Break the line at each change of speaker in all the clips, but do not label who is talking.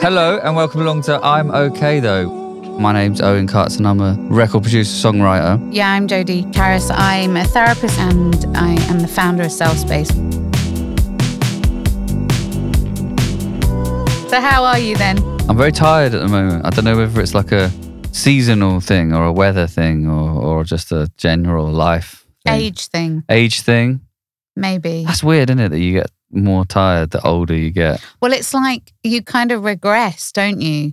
Hello and welcome along to I'm Okay Though. My name's Owen Cutts and I'm a record producer songwriter.
Yeah, I'm Jodie Harris. I'm a therapist and I am the founder of Self Space. So, how are you then?
I'm very tired at the moment. I don't know whether it's like a seasonal thing or a weather thing or, or just a general life thing.
Age thing,
age thing.
maybe.
That's weird, isn't it? That you get more tired the older you get.
Well, it's like you kind of regress, don't you?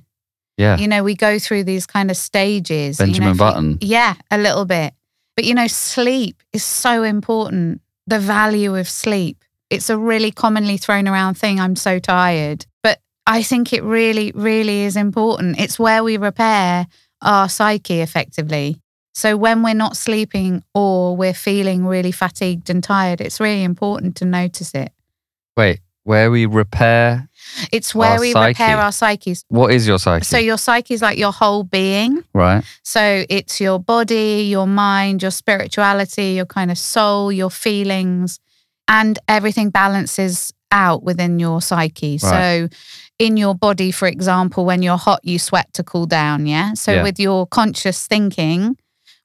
Yeah.
You know, we go through these kind of stages. you know,
Benjamin
you-
Button.
yeah, a little bit. But you know, sleep is so important. The value of sleep. It's a really commonly thrown around thing. I'm so tired. But I think it really, really is important. It's where we repair our psyche effectively. So when we're not sleeping or we're feeling really fatigued and tired, it's really important to notice it.
Wait, where we repair.
It's where
Our
we
psyche.
repair our psyches.
What is your psyche?
So your psyche is like your whole being.
right.
So it's your body, your mind, your spirituality, your kind of soul, your feelings, and everything balances out within your psyche. So in your body, for example, when you're hot, you sweat to cool down. Yeah. So
Yeah.
with your conscious thinking,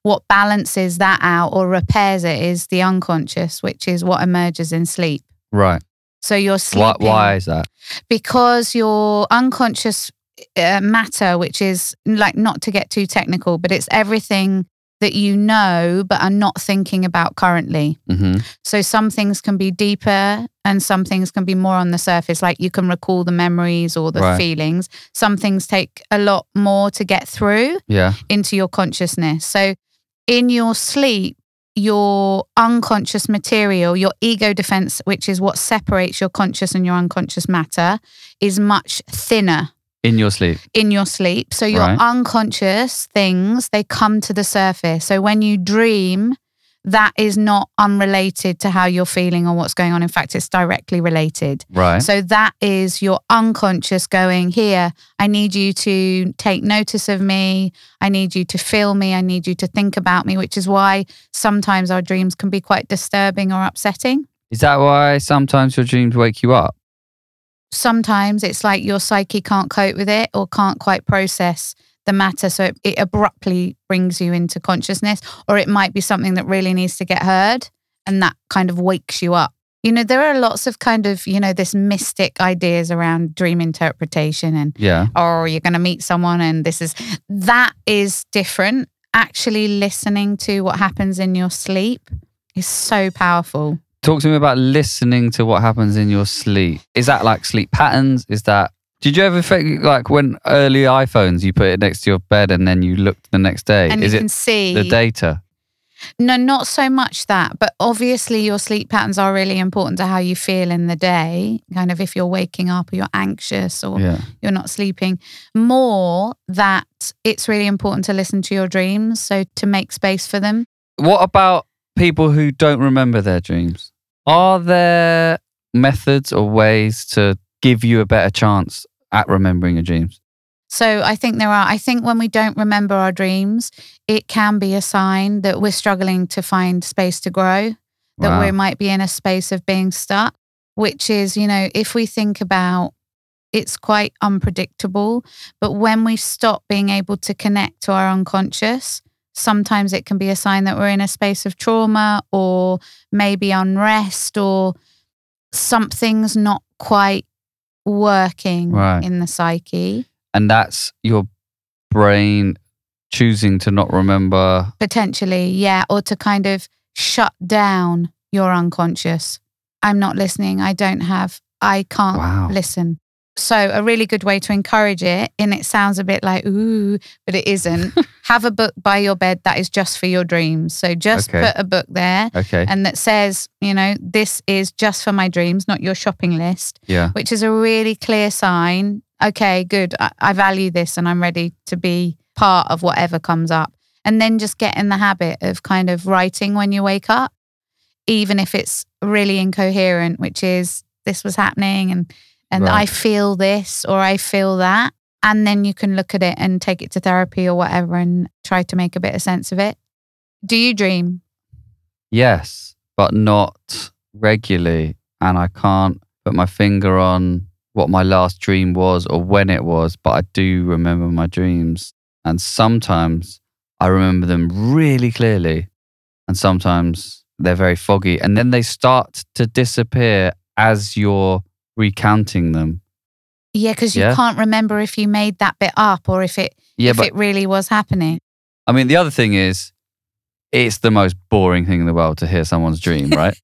what balances that out or repairs it is the unconscious, which is what emerges in sleep.
Right.
So you're
Why,
sleeping
why is that?
because your unconscious uh, matter, which is like not to get too technical, but it's everything that you know but are not thinking about currently.
hmm
So some things can be deeper and some things can be more on the surface, like you can recall the memories or the
Right.
feelings. Some things take a lot more to get through
Yeah.
into your consciousness. So in your sleep, your unconscious material, your ego defense, which is what separates your conscious and your unconscious matter, is much thinner
In your sleep.
in your sleep. So your
Right.
unconscious things, they come to the surface. So when you dream, that is not unrelated to how you're feeling or what's going on. In fact, it's directly related.
Right.
So that is your unconscious going here. I need you to take notice of me. I need you to feel me. I need you to think about me, which is why sometimes our dreams can be quite disturbing or upsetting.
Is that why sometimes your dreams wake you up?
Sometimes it's like your psyche can't cope with it or can't quite process the matter. So it, it abruptly brings you into consciousness, or it might be something that really needs to get heard and that kind of wakes you up. You know, there are lots of kind of, you know, this mystic ideas around dream interpretation and
Yeah.
or you're going to meet someone and this is that is different actually listening to what happens in your sleep is so powerful
Talk to me about listening to what happens in your sleep. Is that like sleep patterns? Is that did you ever think like when early iPhones you put it next to your bed and then you looked the next day?
and
Is
you
it
can see
the data?
no not so much that but obviously your sleep patterns are really important to how you feel in the day kind of if you're waking up or you're anxious or
Yeah.
you're not sleeping more that it's really important to listen to your dreams so to make space for them
What about people who don't remember their dreams? Are there methods or ways to give you a better chance at remembering your dreams?
So I think there are. I think when we don't remember our dreams, it can be a sign that we're struggling to find space to grow, that
Wow.
we might be in a space of being stuck, which is, you know, if we think about it's quite unpredictable, but when we stop being able to connect to our unconscious, sometimes it can be a sign that we're in a space of trauma or maybe unrest or something's not quite working
Right.
in the psyche.
And that's your brain choosing to not remember.
Potentially, yeah, or to kind of shut down your unconscious. I'm not listening. I don't have, I can't
Wow.
listen. So, a really good way to encourage it, and it sounds a bit like, ooh, but it isn't. have a book by your bed that is just for your dreams. So, just
Okay.
put a book there
Okay.
and that says, you know, this is just for my dreams, not your shopping list,
Yeah.
which is a really clear sign. Okay, good. I, I value this and I'm ready to be part of whatever comes up. And then just get in the habit of kind of writing when you wake up, even if it's really incoherent, which is this was happening and and I feel this or I feel that. And then you can look at it and take it to therapy or whatever and try to make a bit of sense of it. Do you dream?
Yes, but not regularly. And I can't put my finger on what my last dream was or when it was, but I do remember my dreams. And sometimes I remember them really clearly, and sometimes they're very foggy. And then they start to disappear as you're recounting them.
Yeah, because you
Yeah.
can't remember if you made that bit up or if it
Yeah,
if
but
it really was happening.
I mean, the other thing is, it's the most boring thing in the world to hear someone's dream, right?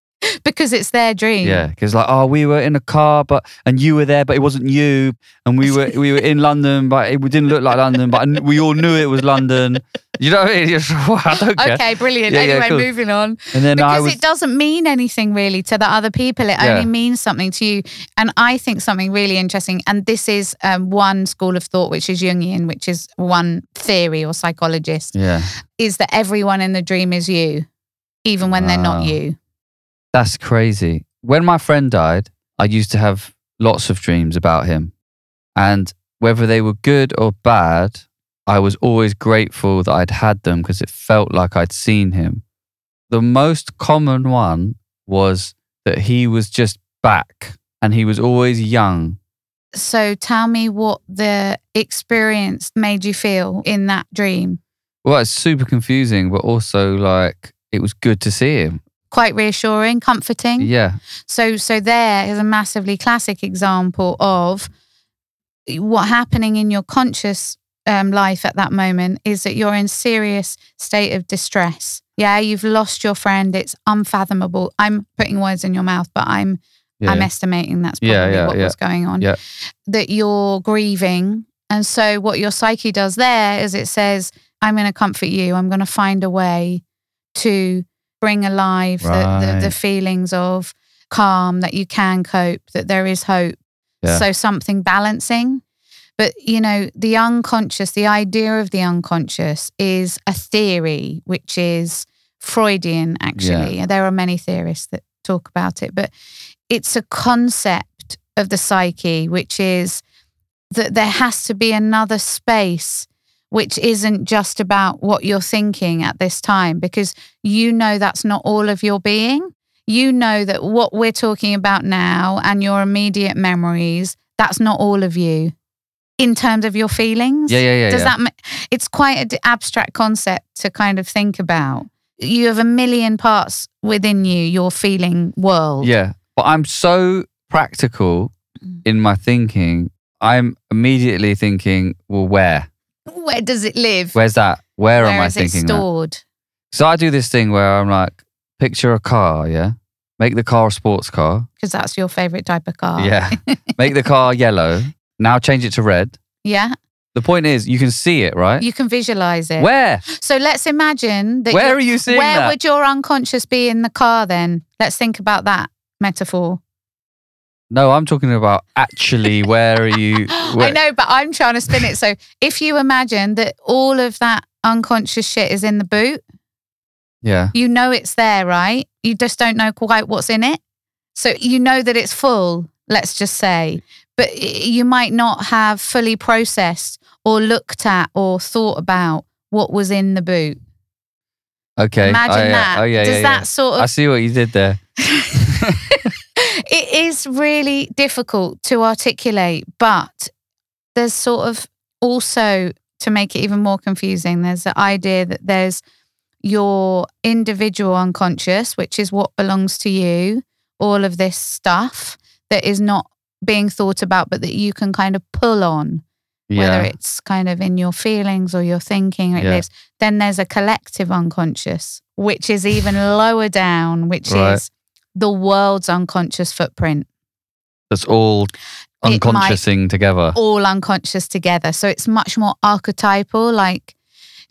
Because it's their dream.
Yeah, because like, oh, we were in a car, but and you were there, but it wasn't you, and we were we were in London, but it didn't look like London, but I- we all knew it was London. You know what I mean? It's- I don't care.
Okay, brilliant.
Yeah, yeah,
anyway,
cool.
moving on.
And then I
Because
was,
it doesn't mean anything really to the other people. It
Yeah.
only means something to you. And I think something really interesting, and this is um, one school of thought, which is Jungian, which is one theory or psychologist,
yeah,
is that everyone in the dream is you, even when they're not you.
that's crazy. When my friend died, I used to have lots of dreams about him, and whether they were good or bad, I was always grateful that I'd had them because it felt like I'd seen him. The most common one was that he was just back and he was always young.
So tell me what the experience made you feel in that dream.
Well, it's super confusing, but also like it was good to see him.
Quite reassuring, comforting.
Yeah.
So, so there is a massively classic example of what happening in your conscious um, life at that moment is that you're in serious state of distress. Yeah, you've lost your friend. It's unfathomable. I'm putting words in your mouth, but I'm
Yeah.
I'm estimating that's probably
Yeah, yeah,
what was going on.
Yeah.
That you're grieving. And so what your psyche does there is it says, I'm going to comfort you. I'm going to find a way to bring alive the, the, the feelings of calm, that you can cope, that there is hope. So something balancing. But, you know, the unconscious, the idea of the unconscious is a theory, which is Freudian, actually. There are many theorists that talk about it, but it's a concept of the psyche, which is that there has to be another space which isn't just about what you're thinking at this time, because you know that's not all of your being. You know that what we're talking about now and your immediate memories, that's not all of you in terms of your feelings.
Yeah, yeah, yeah.
Does
yeah.
that? ma- It's quite an abstract concept to kind of think about. You have a million parts within you, your feeling world.
Yeah. But I'm so practical
Mm.
in my thinking. I'm immediately thinking, well, where?
Where does it live?
Where's that? Where, am
Where
I
is it
thinking that?
stored?
So I do this thing where I'm like, picture a car, yeah? Make the car a sports car.
Because that's your favorite type of car.
Yeah. Make the car yellow. Now change it to red.
Yeah.
The point is, you can see it, right?
You can visualize it.
Where?
So let's imagine that.
Where
you're-
you seeing
Where
that?
would your unconscious be in the car then? Let's think about that metaphor.
No, I'm talking about actually where are you?
I know, but I'm trying to spin it. So if you imagine that all of that unconscious shit is in the boot,
Yeah.
you know it's there, right? You just don't know quite what's in it. So you know that it's full, let's just say, but you might not have fully processed or looked at or thought about what was in the boot.
Okay.
Imagine
oh, yeah.
that.
Oh, yeah,
Does
yeah,
that
yeah.
sort of.
I see what you did there.
it is really difficult to articulate, but there's sort of also to make it even more confusing, there's the idea that there's your individual unconscious, which is what belongs to you, all of this stuff that is not being thought about, but that you can kind of pull on, whether it's kind of in your feelings or your thinking or it
Yeah.
lives. Then there's a collective unconscious, which is even lower down, which
Right.
is the world's unconscious footprint,
That's all unconsciousing together.
all unconscious together. So it's much more archetypal, like.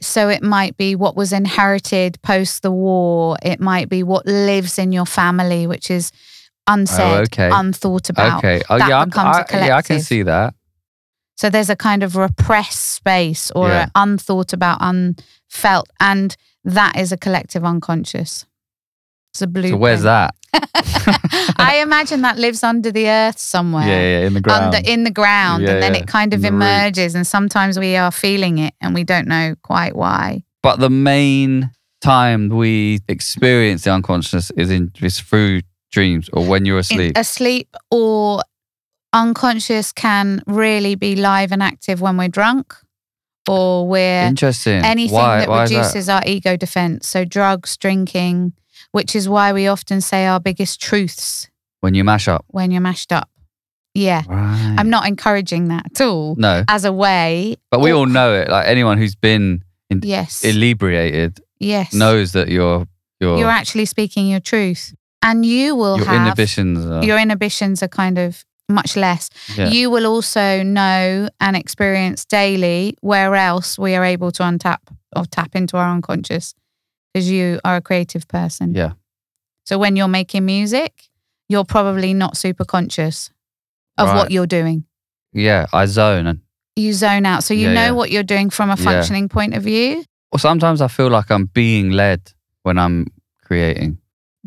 So it might be what was inherited post the war. It might be what lives in your family, which is unsaid,
Oh, okay.
unthought about.
Okay. Oh,
That
yeah.
Becomes a
I, yeah, I can see that.
So there's a kind of repressed space or
Yeah.
unthought about, unfelt, and that is a collective unconscious. It's a blue.
So where's that?
I imagine that lives under the earth somewhere.
Yeah, yeah, in the ground.
Under in the ground,
Yeah,
and then it kind of emerges, and sometimes we are feeling it, and we don't know quite why.
but the main time we experience the unconscious is in is through dreams or when you're
In-
asleep.
asleep, or unconscious can really be live and active when we're drunk or we're
Interesting.
anything
why,
that
why
reduces our ego defense. So, drugs, drinking, which is why we often say our biggest truths
When you mash up.
when you're mashed up. Yeah.
Right.
I'm not encouraging that at all
No,
as a way.
but we
or-
all know it. Like anyone who's been
Yes.
inebriated
yes.
knows that you're you're,
You're actually speaking your truth. And you will
your
have
inhibitions. Are,
your inhibitions are kind of much less.
yeah.
You will also know and experience daily where else we are able to untap or tap into our unconscious because you are a creative person.
yeah.
So when you're making music, you're probably not super conscious of
Right.
what you're doing.
Yeah. I zone and
You zone out. So you
Yeah,
know
yeah.
what you're doing from a functioning point of view.
Well, sometimes I feel like I'm being led when I'm creating.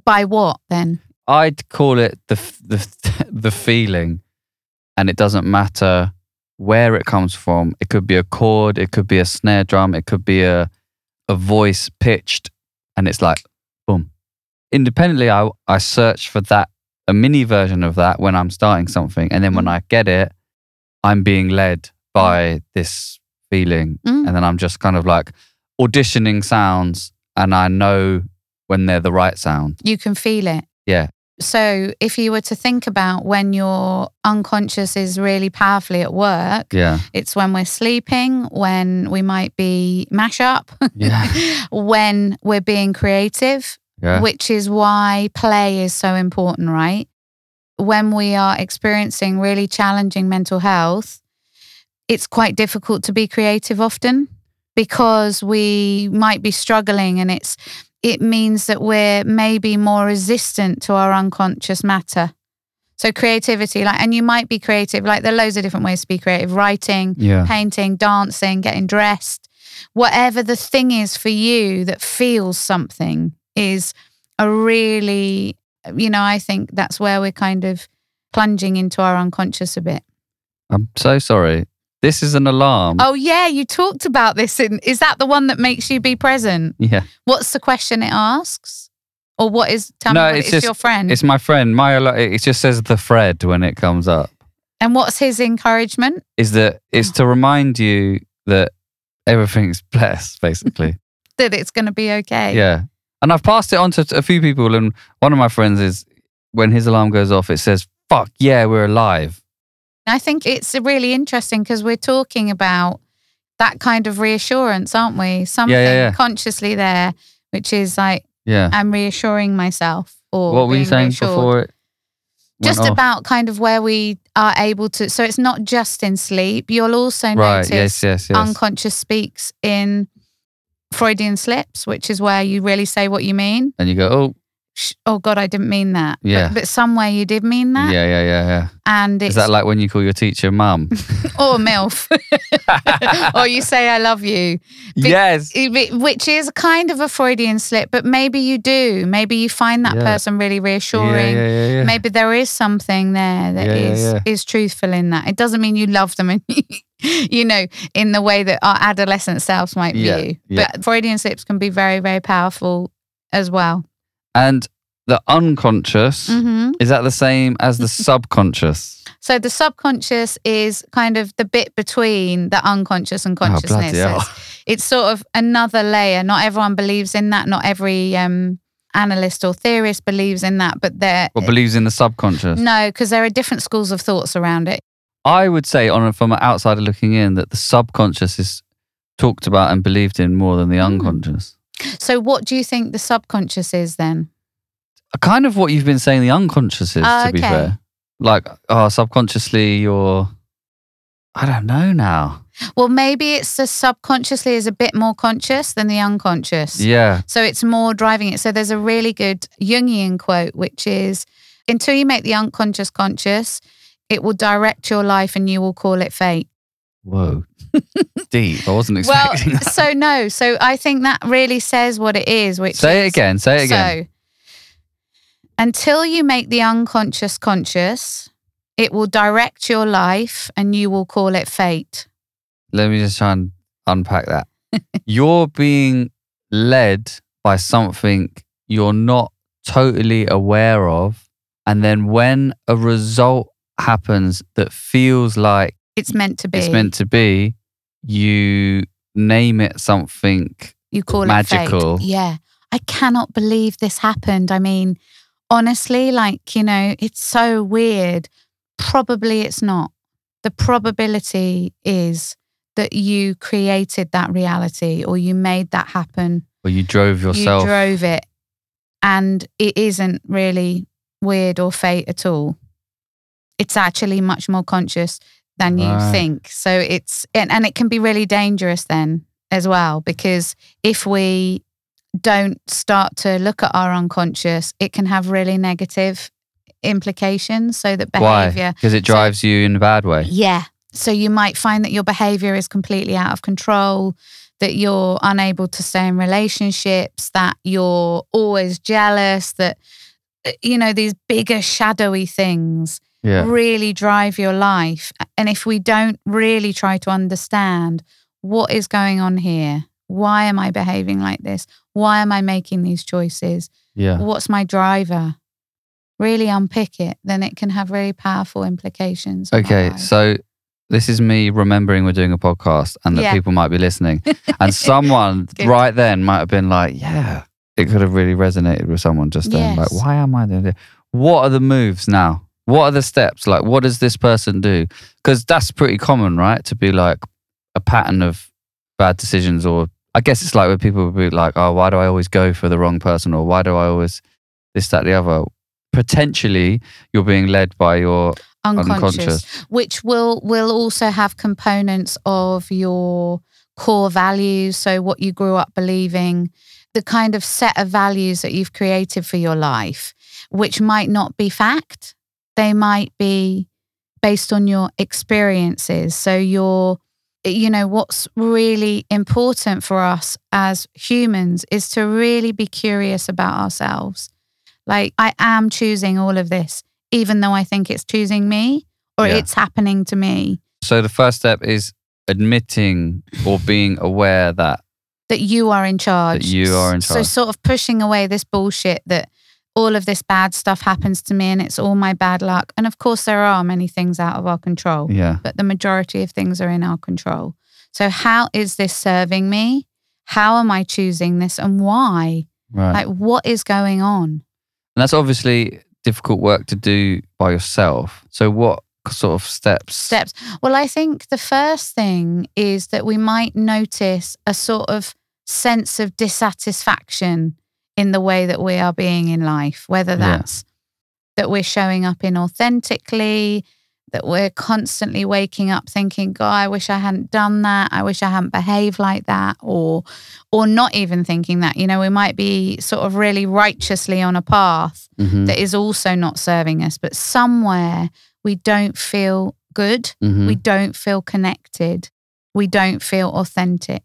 By what then?
I'd call it the the the feeling, and it doesn't matter where it comes from. It could be a chord, it could be a snare drum, it could be a a voice pitched, and it's like boom. Independently, I I search for that a mini version of that when I'm starting something, and then when
Mm.
I get it, I'm being led by this feeling,
Mm.
and then I'm just kind of like auditioning sounds, and I know when they're the right sound.
You can feel it.
Yeah.
So if you were to think about when your unconscious is really powerfully at work,
Yeah.
it's when we're sleeping, when we might be mash up,
Yeah.
when we're being creative,
Yeah.
which is why play is so important, right? When we are experiencing really challenging mental health, it's quite difficult to be creative often because we might be struggling and it's it means that we're maybe more resistant to our unconscious matter. So creativity like and you might be creative like there are loads of different ways to be creative writing,
Yeah.
painting, dancing, getting dressed, whatever the thing is for you that feels something is a really, you know, I think that's where we're kind of plunging into our unconscious a bit.
I'm so sorry. This is an alarm.
Oh, yeah, you talked about this. In, is that the one that makes you be present?
Yeah.
What's the question it asks? Or what is, tell
No,
me what
it's
it's
just-
your friend.
It's my friend. My it just says the Fred when it comes up.
and what's his encouragement?
Is that it's to remind you that everything's blessed, basically.
That it's going to be okay.
yeah. And I've passed it on to a few people, and one of my friends is when his alarm goes off, it says, "Fuck yeah, we're alive."
I think it's really interesting because we're talking about that kind of reassurance, aren't we? Something
yeah.
consciously there, which is like
Yeah.
I'm reassuring myself. Or
what were you saying
reassured.
before it?
Just
off?
about kind of where we are able to. So it's not just in sleep. You'll also
right.
notice
Yes. Yes. Yes.
unconscious speaks in Freudian slips, which is where you really say what you mean.
and you go, "Oh,
Oh God, I didn't mean that. But-
Yeah.
But, somewhere you did mean that.
yeah, yeah, yeah, yeah."
And it's
Is that like when you call your teacher mum?
or MILF. or you say I love you. Be-
yes.
Which is kind of a Freudian slip, but maybe you do. Maybe you find that
Yeah.
person really reassuring.
yeah, yeah, yeah.
Maybe there is something there that is is truthful in that. It doesn't mean you love them and you know, in the way that our adolescent selves might view. But Freudian slips can be very, very powerful as well.
And the unconscious
hmm
is that the same as the subconscious?
So the subconscious is kind of the bit between the unconscious and
Oh,
consciousness.
Hell.
it's, it's sort of another layer. Not everyone believes in that. Not every um, analyst or theorist believes in that. But there,
What believes in the subconscious?
no, because there are different schools of thoughts around it.
I would say, on from an outsider looking in, that the subconscious is talked about and believed in more than the
Mm. So what do you think the subconscious is then?
Kind of what you've been saying the unconscious is,
Oh,
to be fair. Like, oh, subconsciously, you're. I don't know now.
Well, maybe it's the subconsciously is a bit more conscious than the unconscious.
Yeah.
So it's more driving it. So there's a really good Jungian quote, which is until you make the unconscious conscious, it will direct your life and you will call it fate.
Whoa. Deep. I wasn't
Well,
expecting that.
so no. So I think that really says what it is, which
Say it
is-
again. Say it again.
So until you make the unconscious conscious, it will direct your life and you will call it fate.
Let me just try and unpack that. you're being led by something you're not totally aware of. And then when a result happens that feels like
It's meant to be.
it's meant to be, you name it something.
you call
magical.
it magical. Yeah. I cannot believe this happened. I mean, honestly, like, you know, it's so weird. Probably it's not. The probability is that you created that reality or you made that happen.
Or you drove yourself.
You drove it. And it isn't really weird or fate at all. It's actually much more conscious than you
Right.
think. So it's, and, and it can be really dangerous then as well, because if we don't start to look at our unconscious, it can have really negative implications. So that behavior,
Because it drives you in a bad way.
yeah. So you might find that your behavior is completely out of control, that you're unable to stay in relationships, that you're always jealous, that, uh, you know, these bigger shadowy things
Yeah.
really drive your life. And if we don't really try to understand what is going on here, why am I behaving like this? Why am I making these choices?
Yeah.
What's my driver? Really unpick it, then it can have really powerful implications.
Okay. So this is me remembering we're doing a podcast and that
Yeah.
people might be listening. And someone right then might have been like, yeah, it could have really resonated with someone just then. Like, why am I doing this? What are the moves now? What are the steps? Like, what does this person do? Because that's pretty common, right? To be like a pattern of bad decisions, or I guess it's like where people would be like, oh, why do I always go for the wrong person? Or why do I always this, that, the other? Potentially, you're being led by your
unconscious,
unconscious.
which will will also have components of your core values so what you grew up believing the kind of set of values that you've created for your life which might not be fact they might be based on your experiences so your you know what's really important for us as humans is to really be curious about ourselves like i am choosing all of this even though I think it's choosing me or
Yeah.
it's happening to me,
So the first step is admitting or being aware that
that you are in charge.
you are in charge.
So, sort of pushing away this bullshit that all of this bad stuff happens to me and it's all my bad luck. And of course, there are many things out of our control,
yeah,
but the majority of things are in our control. So, how is this serving me? How am I choosing this and why?
right.
Like, what is going on?
and that's obviously difficult work to do by yourself. So what sort of steps?
steps. Well, I think the first thing is that we might notice a sort of sense of dissatisfaction in the way that we are being in life, whether
Yeah.
that's that we're showing up in authentically, that we're constantly waking up thinking, God, I wish I hadn't done that. I wish I hadn't behaved like that, or or not even thinking that. You know, we might be sort of really righteously on a path
Mhm,
that is also not serving us, but somewhere we don't feel good.
mhm.
We don't feel connected. We don't feel authentic.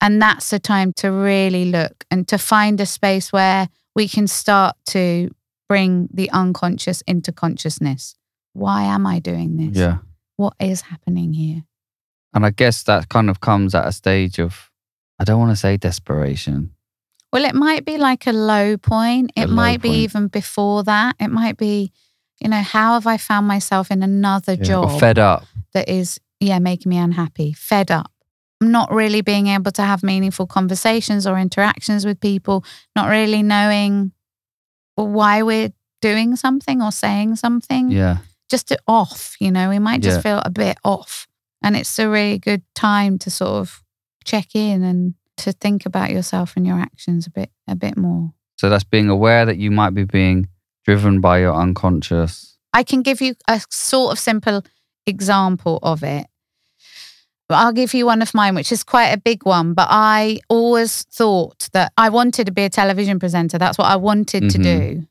And that's the time to really look and to find a space where we can start to bring the unconscious into consciousness. Why am I doing this?
yeah,
What is happening here?
and I guess that kind of comes at a stage of I don't want to say desperation.
Well, it might be like a low point.
A
It
low
might be
point.
even before that. It might be, you know, how have I found myself in another
Yeah,
job?
or fed up.
that is, yeah, making me unhappy, fed up. Not really being able to have meaningful conversations or interactions with people, not really knowing why we're doing something or saying something.
Yeah,
Just off, you know, we might just
Yeah.
feel a bit off. And it's a really good time to sort of check in and to think about yourself and your actions a bit a bit more.
so that's being aware that you might be being driven by your unconscious.
I can give you a sort of simple example of it. I'll give you one of mine, which is quite a big one, but I always thought that I wanted to be a television presenter. That's what I wanted to
Mhm.
do.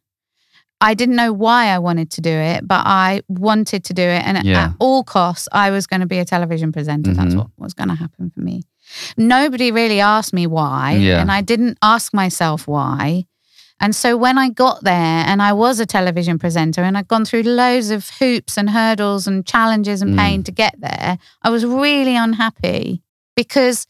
I didn't know why I wanted to do it, but I wanted to do it. And
Yeah.
at all costs, I was going to be a television presenter. That's
Mhm.
what was going to happen for me. Nobody really asked me why.
Yeah.
And I didn't ask myself why. And so when I got there and I was a television presenter and I'd gone through loads of hoops and hurdles and challenges and
Mm.
pain to get there, I was really unhappy because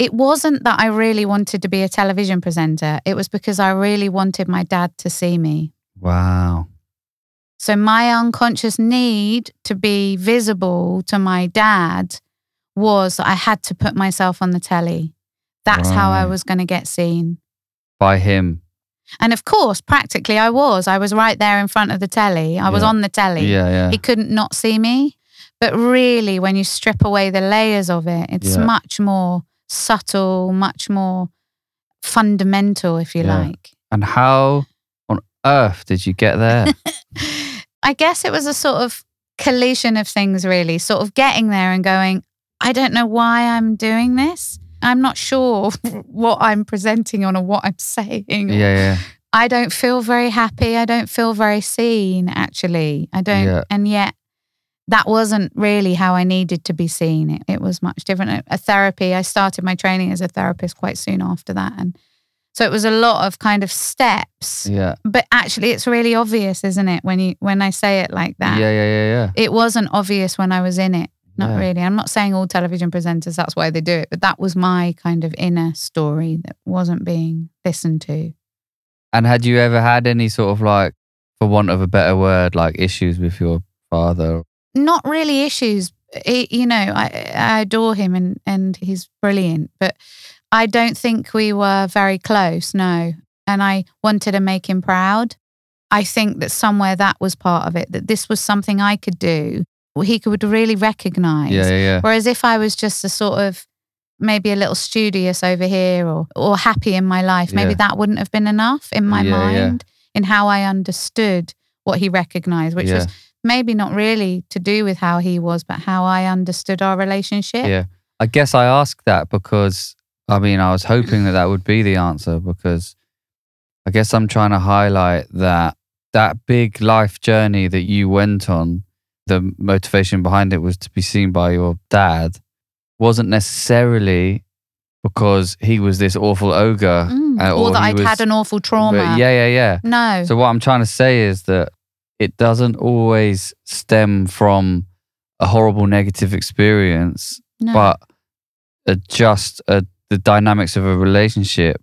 it wasn't that I really wanted to be a television presenter. It was because I really wanted my dad to see me.
Wow.
So my unconscious need to be visible to my dad was that I had to put myself on the telly. That's how I was going to get seen.
By him.
And of course, practically I was. I was right there in front of the telly. I was
Yeah.
on the telly.
Yeah, yeah.
He couldn't not see me. But really, when you strip away the layers of it, it's
Yeah.
much more subtle, much more fundamental, if you
Yeah.
like.
And how on earth did you get there?
I guess it was a sort of collision of things, really, sort of getting there and going, I don't know why I'm doing this. I'm not sure what I'm presenting on or what I'm saying.
yeah, yeah.
I don't feel very happy. I don't feel very seen, actually. I don't.
Yeah.
And yet, that wasn't really how I needed to be seen. It, it was much different. A, therapy, I started my training as a therapist quite soon after that. And so it was a lot of kind of steps.
Yeah.
But actually, it's really obvious, isn't it? When you when I say it like that.
Yeah, yeah, yeah, yeah.
it wasn't obvious when I was in it. Not
Yeah.
really. I'm not saying all television presenters that's why they do it, but that was my kind of inner story that wasn't being listened to.
And had you ever had any sort of like, for want of a better word, like issues with your father?
not really issues. He, you know, I, I adore him and, and he's brilliant, but I don't think we were very close, no. And I wanted to make him proud. I think that somewhere that was part of it, that this was something I could do, he could really recognize.
Yeah, yeah, yeah.
Whereas if I was just a sort of maybe a little studious over here or, or happy in my life, maybe that wouldn't have been enough in my mind, in how I understood what he recognized, which was maybe not really to do with how he was, but how I understood our relationship.
Yeah. I guess I asked that because I mean, I was hoping that that would be the answer because I guess I'm trying to highlight that that big life journey that you went on, the motivation behind it was to be seen by your dad, wasn't necessarily because he was this awful ogre.
Mm.
uh,
or that I'd
was-
had an awful trauma.
yeah, yeah, yeah.
No.
So what I'm trying to say is that it doesn't always stem from a horrible negative experience,
no.
but uh, just uh, the dynamics of a relationship.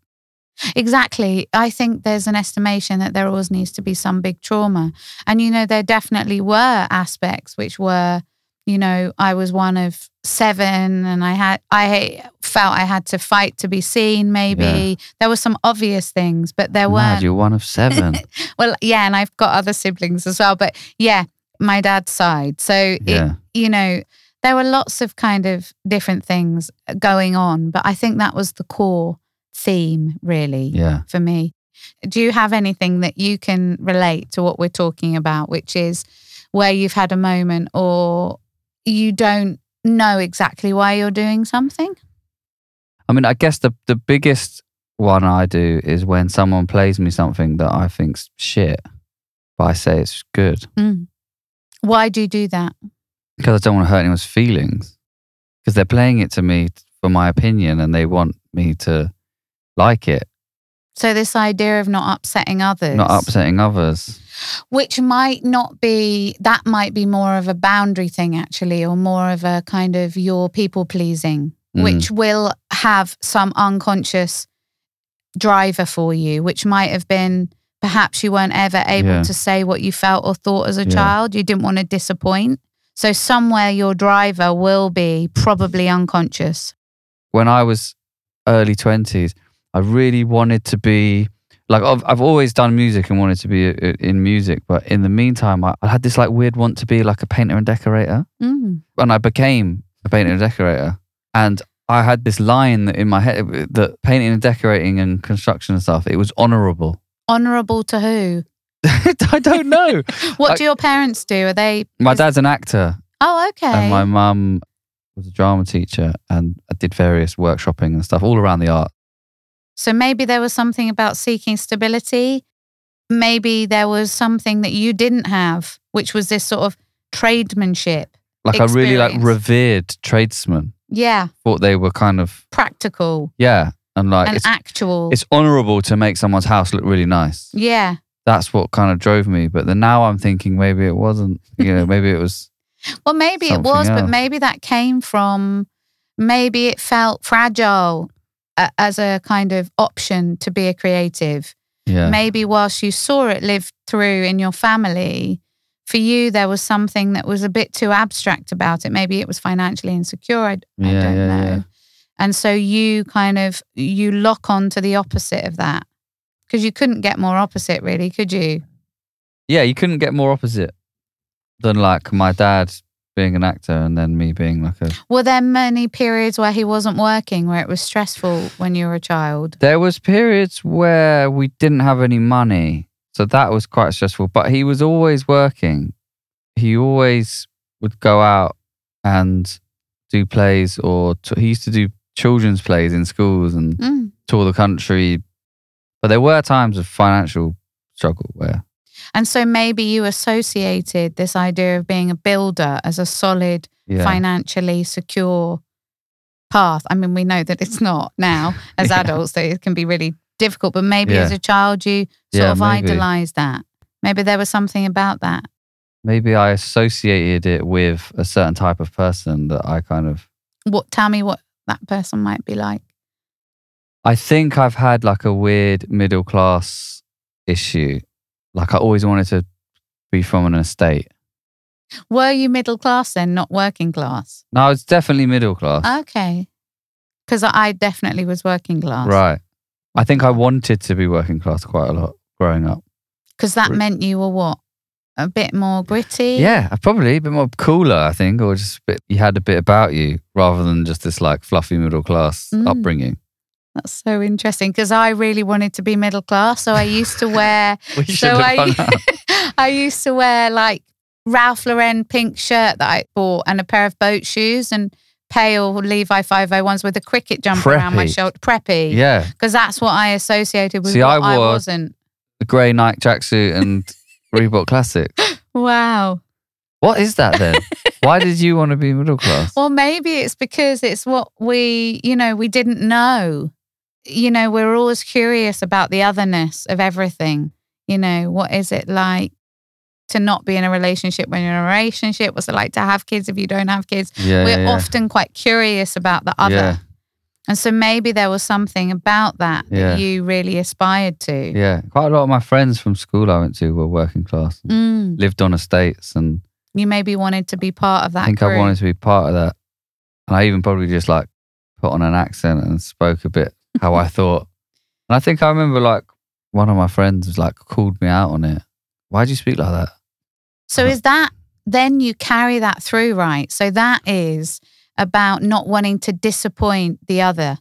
Exactly. I think there's an estimation that there always needs to be some big trauma. And, you know, there definitely were aspects which were, you know, I was one of seven and I had, I felt I had to fight to be seen, maybe. There were some obvious things, but there weren't.
you're one of seven.
Well, yeah. And I've got other siblings as well. But yeah, my dad's side. So, it,
yeah,
you know, there were lots of kind of different things going on. But I think that was the core theme, really
yeah.
for me. Do you have anything that you can relate to what we're talking about, which is where you've had a moment or you don't know exactly why you're doing something?
I mean, I guess the the biggest one I do is when someone plays me something that I think's shit, but I say it's good
Mm. Why do you do that?
because I don't want to hurt anyone's feelings. Because they're playing it to me for my opinion, and they want me to like it,
So, this idea of not upsetting others,
not upsetting others.
which might not be, that might be more of a boundary thing, actually, or more of a kind of your people pleasing,
Mm.
which will have some unconscious driver for you, which might have been perhaps you weren't ever able
Yeah.
to say what you felt or thought as a
Yeah.
child. You didn't want to disappoint. So, somewhere your driver will be probably unconscious.
when I was early 20s, I really wanted to be like, I've, I've always done music and wanted to be uh, in music. But in the meantime, I, I had this like weird want to be like a painter and decorator.
Mm.
And I became a painter and decorator. And I had this line that in my head that painting and decorating and construction and stuff, it was honorable.
Honorable to who?
I don't know.
What
I-
do your parents do? Are they?
My dad's an actor
Oh, okay.
and my mum was a drama teacher and I did various workshopping and stuff all around the art.
So maybe there was something about seeking stability. Maybe there was something that you didn't have, which was this sort of tradesmanship.
Like I really like revered tradesmen.
Yeah,
Thought they were kind of
practical
yeah, and like
and
it's
actual.
it's honourable to make someone's house look really nice.
yeah.
That's what kind of drove me. But then now I'm thinking maybe it wasn't. You know, maybe it was.
Well, maybe it was, but maybe that came from maybe it felt fragile as a kind of option to be a creative.
Yeah,
Maybe whilst you saw it live through in your family, for you there was something that was a bit too abstract about it. Maybe it was financially insecure. I, I don't
yeah,
know.
yeah.
And so you kind of you lock on to the opposite of that because you couldn't get more opposite, really, could you?
Yeah, you couldn't get more opposite than like my dad being an actor and then me being like a.
Were there many periods where he wasn't working, where it was stressful when you were a child?
There was periods where we didn't have any money, so that was quite stressful. But he was always working. He always would go out and do plays, or t- he used to do children's plays in schools and
Mm.
tour the country. But there were times of financial struggle where
And so maybe you associated this idea of being a builder as a solid,
yeah,
financially secure path. I mean, we know that it's not now as
Yeah.
adults, that it can be really difficult, but maybe
Yeah.
as a child, you sort of
maybe.
idolized that. Maybe there was something about that.
maybe I associated it with a certain type of person that I kind of.
What? Tell me what that person might be like.
I think I've had like a weird middle class issue. Like I always wanted to be from an estate.
Were you middle class then, not working class?
No, it's definitely middle class.
Okay. Because I definitely was working class.
right. I think I wanted to be working class quite a lot growing up.
Because that meant you were what? A bit more gritty?
Yeah, probably a bit more cooler, I think, or just a bit, you had a bit about you rather than just this like fluffy middle class
Mm.
upbringing.
That's so interesting because I really wanted to be middle class. So I used to wear So I. I used to wear like Ralph Lauren pink shirt that I bought and a pair of boat shoes and pale Levi 501s with a cricket jumper around my shoulder. Preppy.
Yeah,
Because that's what I associated with
See, I
I,
wore-
wasn't.
the grey Nike tracksuit and Reebok Classic.
Wow.
What is that then? Why did you want to be middle class?
Well, maybe it's because it's what we, you know, we didn't know. You know, we're always curious about the otherness of everything. You know, what is it like to not be in a relationship when you're in a relationship? What's it like to have kids if you don't have kids?
yeah,
we're
yeah,
often quite curious about the other.
Yeah.
And so maybe there was something about that that you really aspired to.
Yeah, quite a lot of my friends from school I went to were working class,
Mm.
lived on estates, and
You maybe wanted to be part of that.
I think
crew.
I wanted to be part of that. And I even probably just like put on an accent and spoke a bit how I thought. And I think I remember like one of my friends was like called me out on it. Why'd you speak like that?
So is that then you carry that through, right? So that is about not wanting to disappoint the other.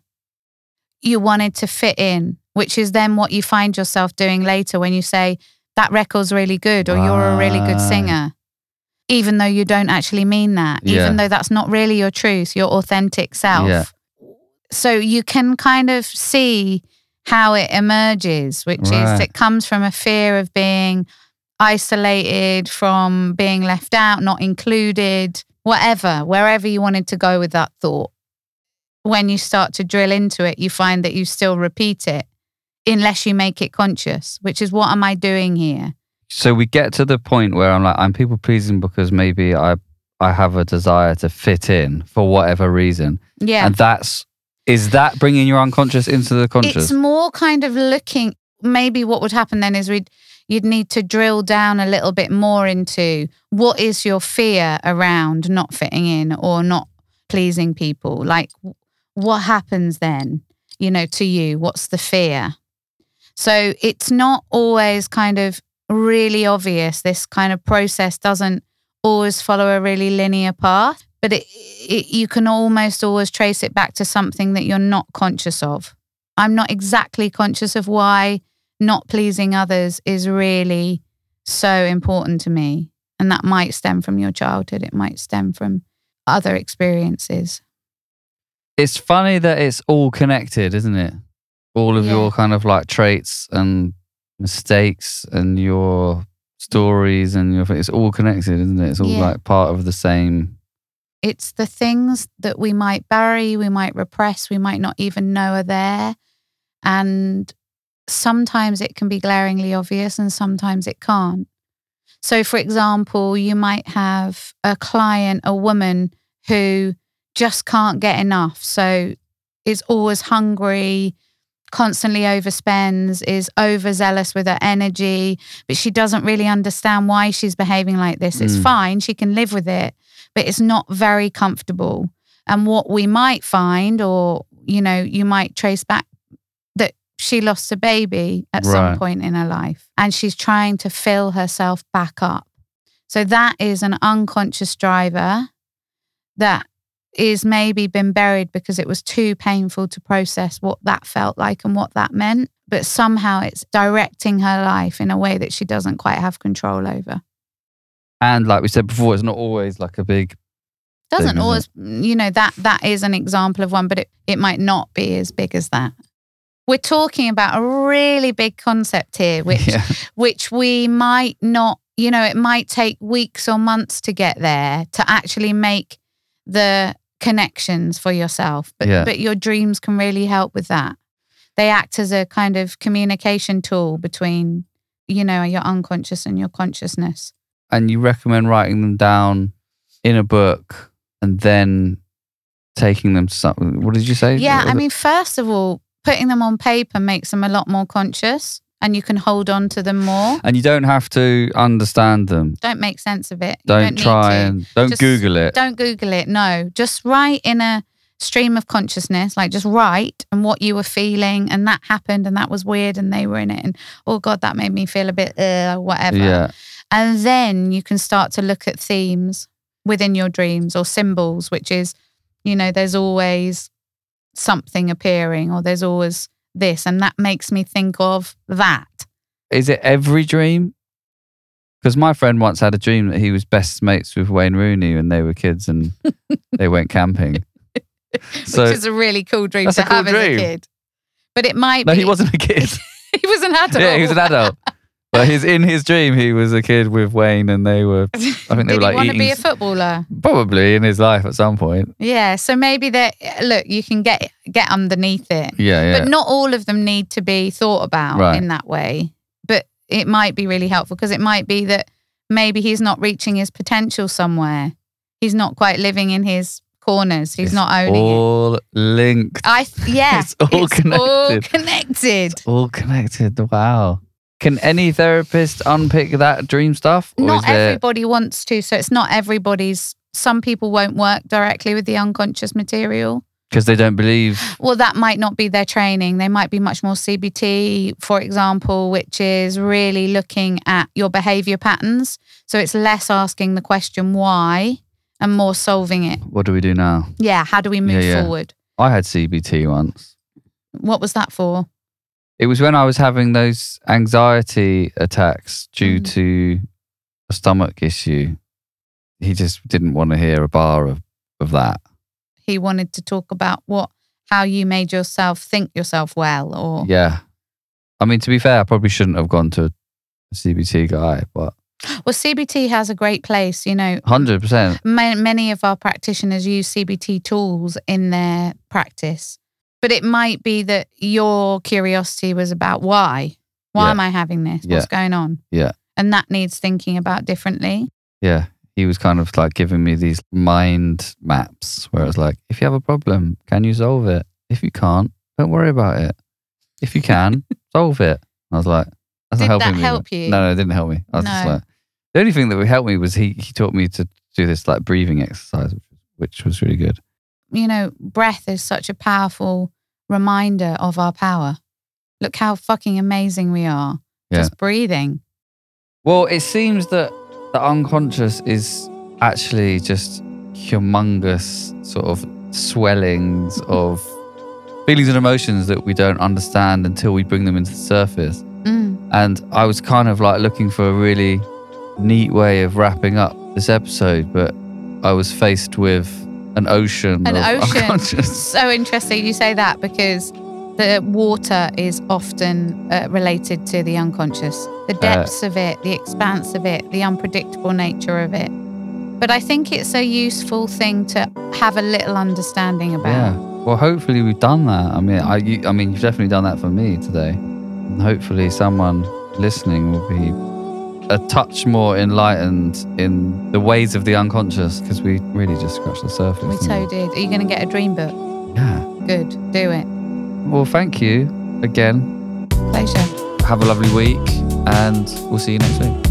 You wanted to fit in, which is then what you find yourself doing later when you say that record's really good or you're a really good singer. Even though you don't actually mean that,
Yeah.
even though that's not really your truth, your authentic self.
Yeah.
So you can kind of see how it emerges, which is it comes from a fear of being isolated, from being left out, not included, whatever, wherever you wanted to go with that thought. When you start to drill into it, you find that you still repeat it unless you make it conscious, which is what am I doing here?
So we get to the point where I'm like, I'm people pleasing because maybe I I have a desire to fit in for whatever reason,
Yeah.
and that's is that bringing your unconscious into the conscious?
It's more kind of looking. Maybe what would happen then is we'd you'd need to drill down a little bit more into what is your fear around not fitting in or not pleasing people. Like, what happens then? You know, to you, what's the fear? So it's not always kind of really obvious. This kind of process doesn't always follow a really linear path, but it, it, you can almost always trace it back to something that you're not conscious of. I'm not exactly conscious of why not pleasing others is really so important to me. And that might stem from your childhood, it might stem from other experiences.
it's funny that it's all connected, isn't it? All of
Yeah.
your kind of like traits and mistakes and your stories and your it's all connected, isn't it? It's all
Yeah.
like part of the same.
It's the things that we might bury, we might repress, we might not even know are there. And sometimes it can be glaringly obvious and sometimes it can't. So, for example, you might have a client, a woman who just can't get enough. So, is always hungry, constantly overspends, is overzealous with her energy, but she doesn't really understand why she's behaving like this. It's
Mm.
fine, she can live with it, but it's not very comfortable. And what we might find, or, you know, you might trace back that she lost a baby at some point in her life and she's trying to fill herself back up. So that is an unconscious driver that is maybe been buried because it was too painful to process what that felt like and what that meant. But somehow it's directing her life in a way that she doesn't quite have control over.
And like we said before, it's not always like a big.
Doesn't
Thing,
always, you know, that that is an example of one, but it, it might not be as big as that. We're talking about a really big concept here, which
Yeah.
which we might not, you know, it might take weeks or months to get there to actually make the connections for yourself. But
Yeah.
but your dreams can really help with that. They act as a kind of communication tool between, you know, your unconscious and your consciousness.
And you recommend writing them down in a book and then taking them to something. What did you say?
Yeah, I mean, first of all, putting them on paper makes them a lot more conscious and you can hold on to them more.
And you don't have to understand them.
Don't make sense of it. You
Don't, try and don't
Just
Google it.
Don't Google it. No, just write in a stream of consciousness, like just write and what you were feeling, and that happened, and that was weird, and they were in it, and oh god, that made me feel a bit uh, whatever.
Yeah.
And then you can start to look at themes within your dreams or symbols, which is, you know, there's always something appearing, or there's always this, and that makes me think of that.
Is it every dream? Because my friend once had a dream that he was best mates with Wayne Rooney when they were kids and they went camping. So
which is a really cool dream to
cool
have as
dream.
a kid. But it might
no,
be.
he wasn't a kid.
he was an adult.
yeah, he was an adult. But his in his dream, he was a kid with Wayne, and they were I think they
Did
were like
he want to be a footballer?
probably in his life at some point.
Yeah. So maybe that. Look, you can get get underneath it,
Yeah, yeah.
but not all of them need to be thought about
Right.
in that way. But it might be really helpful because it might be that maybe he's not reaching his potential somewhere. He's not quite living in his corners. He's
It's
not owning it.
all linked.
I yeah.
It's all
all
connected.
connected.
all connected. Wow. Can any therapist unpick that dream stuff? Or
not everybody wants to, so it's not everybody's. Some people won't work directly with the unconscious material.
because they don't believe.
Well, that might not be their training. They might be much more CBT, for example, which is really looking at your behavior patterns. So it's less asking the question why and more solving it.
What do we do now?
Yeah, how do we move
Yeah, yeah.
forward?
I had CBT once.
What was that for?
It was when I was having those anxiety attacks due
Mm.
to a stomach issue. He just didn't want to hear a bar of, of that.
He wanted to talk about what how you made yourself think yourself well or
Yeah. I mean, to be fair, I probably shouldn't have gone to a CBT guy, but
well CBT has a great place, you know.
100%.
Ma- many of our practitioners use CBT tools in their practice, but it might be that your curiosity was about why. Why
Yeah.
am I having this?
Yeah.
What's going on?
Yeah.
And that needs thinking about differently.
Yeah. He was kind of like giving me these mind maps where it's like, if you have a problem, can you solve it? If you can't, don't worry about it. If you can, solve it. I was like, that's
Did
not
that
helping me.
help you?
No, no, it didn't help me. I was just
No.
like, the only thing that would help me was he, he taught me to do this like breathing exercise, which, which was really good.
You know, breath is such a powerful reminder of our power. Look how fucking amazing we are.
Yeah.
Just breathing.
Well, it seems that the unconscious is actually just humongous sort of swellings of feelings and emotions that we don't understand until we bring them into the surface.
Mm.
And I was kind of like looking for a really neat way of wrapping up this episode, but I was faced with an ocean
An ocean. So interesting you say that because the water is often uh, related to the unconscious, the depths of it, the expanse of it, the unpredictable nature of it. But I think it's a useful thing to have a little understanding about.
Yeah. Well, hopefully we've done that. I mean, I, you, I mean, you've definitely done that for me today. And hopefully someone listening will be a touch more enlightened in the ways of the unconscious because we really just scratched the surface.
We so did. Are you going to get a dream book?
Yeah.
Good, do it.
Well, thank you. again.
Pleasure.
Have a lovely week, and we'll see you next week.